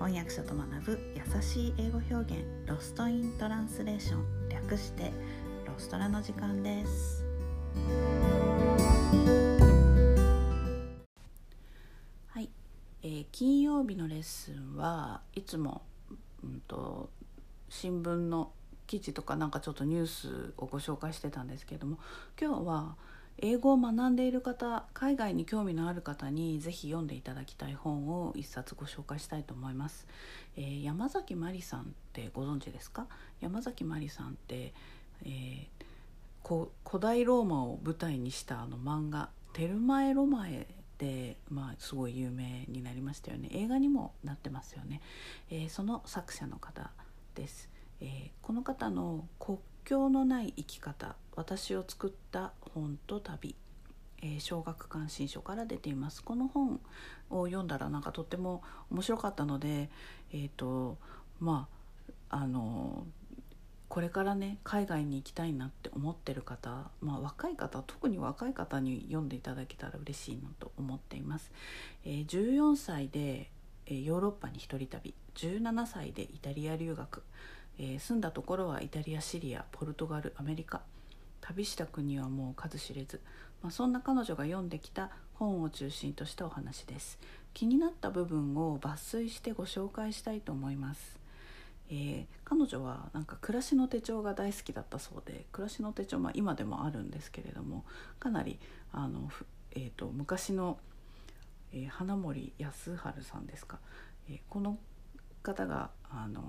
翻訳者と学ぶ優しい英語表現ロストイントランスレーション略してロストラの時間です。はい、えー金曜日のレッスンはいつも、うん、と新聞の記事とかなんかちょっとニュースをご紹介してたんですけれども今日は英語を学んでいる方海外に興味のある方にぜひ読んでいただきたい本を一冊ご紹介したいと思います、えー山崎まりさんってご存知ですか？山崎まりさんって、えーこ古代ローマを舞台にしたあの漫画「テルマエ・ロマエ」で、まあ、すごい有名になりましたよね。映画にもなってますよね、えーその作者の方です、えーこの方の「国境のない生き方私を作った本と旅」えー小学館新書から出ています。この本を読んだらなんかとっても面白かったのでえっ、とまああのこれからね海外に行きたいなって思ってる方、まあ、若い方特に若い方に読んでいただけたら嬉しいなと思っています、えー14歳で、えーヨーロッパに一人旅17歳でイタリア留学、えー住んだところはイタリアシリアポルトガルアメリカ。旅した国はもう数知れず、まあ、そんな彼女が読んできた本を中心としたお話です。気になった部分を抜粋してご紹介したいと思います。えー彼女はなんか暮らしの手帳が大好きだったそうで暮らしの手帳、まあ、今でもあるんですけれどもかなりあの、えー、と昔の、えー花森康晴さんですか、えーこの方があの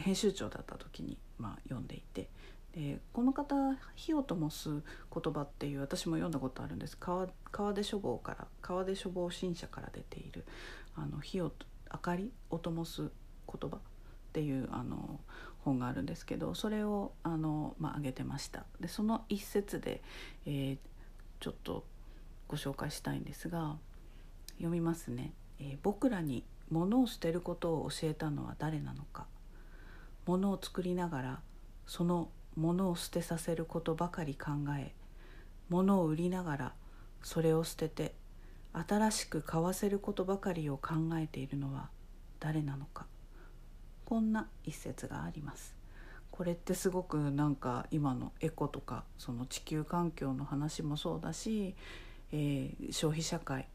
編集長だった時に、まあ、読んでいて。でこの方「火を灯す言葉」っていう私も読んだことあるんです。川川出書房から川出書房新社から出ている「あの火を明かりを灯す言葉」っていうあの本があるんですけどそれをあの、まあ、上げてました。でその一節で、えーちょっとご紹介したいんですが読みますね、えー僕らに物を捨てることを教えたのは誰なのか。物を作りながらその物を捨てさせることばかり考え物を売りながらそれを捨てて新しく買わせることばかりを考えているのは誰なのかこんな一節があります。これってすごくなんか今のエコとかその地球環境の話もそうだし、えー消費社会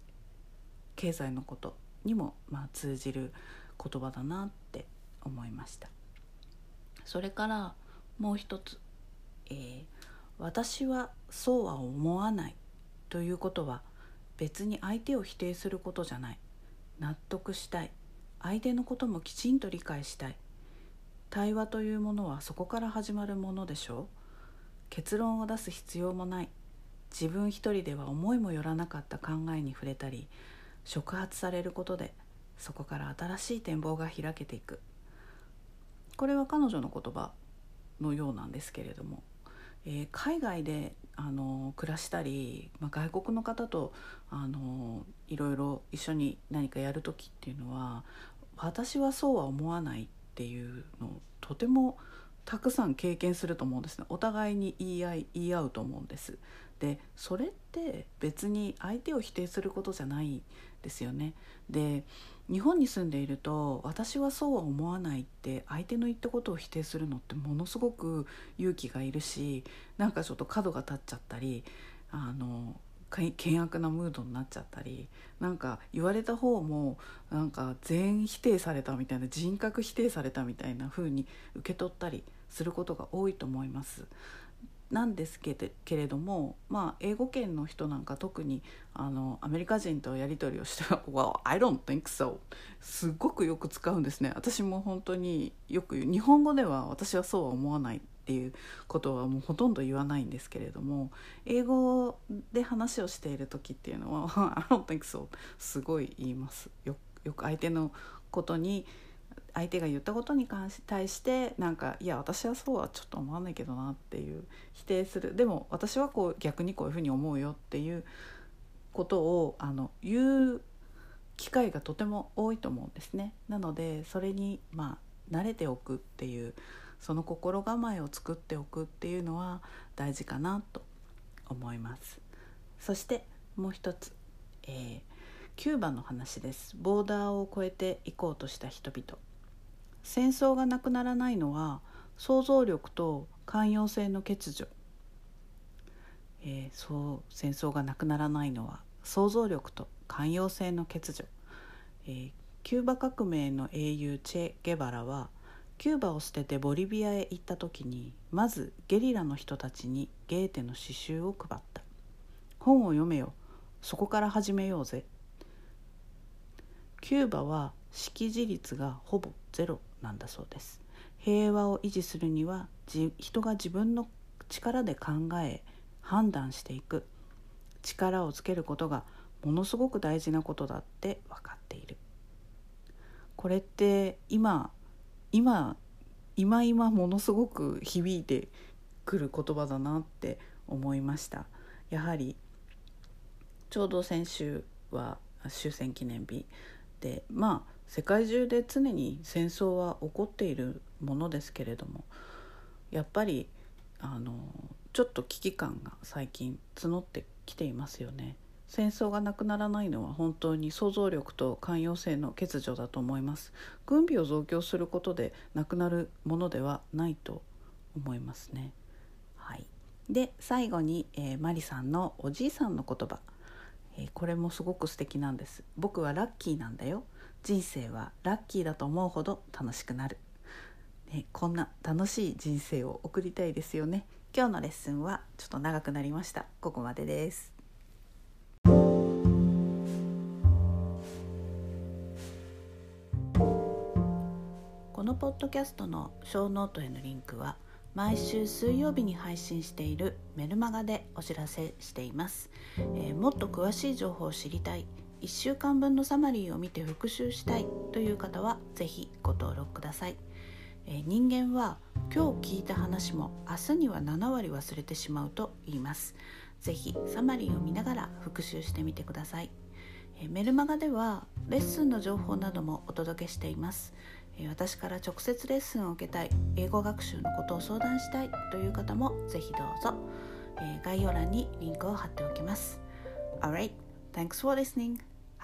経済のことにもまあ通じる言葉だなって思いました。それからもう一つ、えー私はそうは思わない」ということは別に相手を否定することじゃない。納得したい。相手のこともきちんと理解したい。対話というものはそこから始まるものでしょう。結論を出す必要もない。自分一人では思いもよらなかった考えに触れたり触発されることでそこから新しい展望が開けていく。これは彼女の言葉のようなんですけれども、えー海外であの暮らしたり、まあ、外国の方とあのいろいろ一緒に何かやる時っていうのは私はそうは思わないっていうのをとてもたくさん経験すると思うんですね。お互いに言い合い言い合うと思うんです。でそれって別に相手を否定することじゃないですよねで日本に住んでいると私はそうは思わないって相手の言ったことを否定するのってものすごく勇気がいるしなんかちょっと角が立っちゃったりあの険悪なムードになっちゃったりなんか言われた方もなんか全否定されたみたいな人格否定されたみたいな風に受け取ったりすることが多いと思います。なんですけれけれども、まあ、英語圏の人なんか特にあのアメリカ人とやり取りをしては「Well, I don't think so」すごくよく使うんですね。私も本当によく日本語では私はそうは思わないっていうことはもうほとんど言わないんですけれども英語で話をしている時っていうのは「I don't think so」すごい言います。よよく相手のことに相手が言ったことに関し対してなんかいや私はそうはちょっと思わないけどなっていう否定するでも私はこう逆にこういうふうに思うよっていうことをあの言う機会がとても多いと思うんですね。なのでそれにまあ慣れておくっていうその心構えを作っておくっていうのは大事かなと思います。そしてもう一つ、えーキューバの話ですボーダーを越えていこうとした人々戦争がなくならないのは想像力と寛容性の欠如、えー、そう戦争がなくならないのは想像力と寛容性の欠如、えー、キューバ革命の英雄チェ・ゲバラはキューバを捨ててボリビアへ行った時にまずゲリラの人たちにゲーテの詩集を配った。本を読めよ。そこから始めようぜ。キューバは識字率がほぼゼロなんだそうです。平和を維持するには人が自分の力で考え判断していく。力をつけることがものすごく大事なことだって分かっている。これって今今今今ものすごく響いてくる言葉だなって思いました。やはりちょうど先週は終戦記念日でまあ世界中で常に戦争は起こっているものですけれどもやっぱりあのちょっと危機感が最近募ってきていますよね。戦争がなくならないのは本当に想像力と寛容性の欠如だと思います。軍備を増強することでなくなるものではないと思いますね。はい。で最後に、えー、マリさんのおじいさんの言葉、えー、これもすごく素敵なんです。僕はラッキーなんだよ。人生はラッキーだと思うほど楽しくなる、ね、こんな楽しい人生を送りたいですよね。今日のレッスンはちょっと長くなりました。ここまでです。このポッドキャストのショーノートへのリンクは毎週水曜日に配信しているメルマガでお知らせしています、えー、もっと詳しい情報を知りたい。1週間分のサマリーを見て復習したいという方は是非ご登録ください、えー、人間は今日聞いた話も明日には7割忘れてしまうと言います。是非サマリーを見ながら復習してみてください、えー、メルマガではレッスンの情報などもお届けしています。私から直接レッスンを受けたい英語学習のことを相談したいという方もぜひどうぞ。え概要欄にリンクを貼っておきます。Alright, thanks for listening.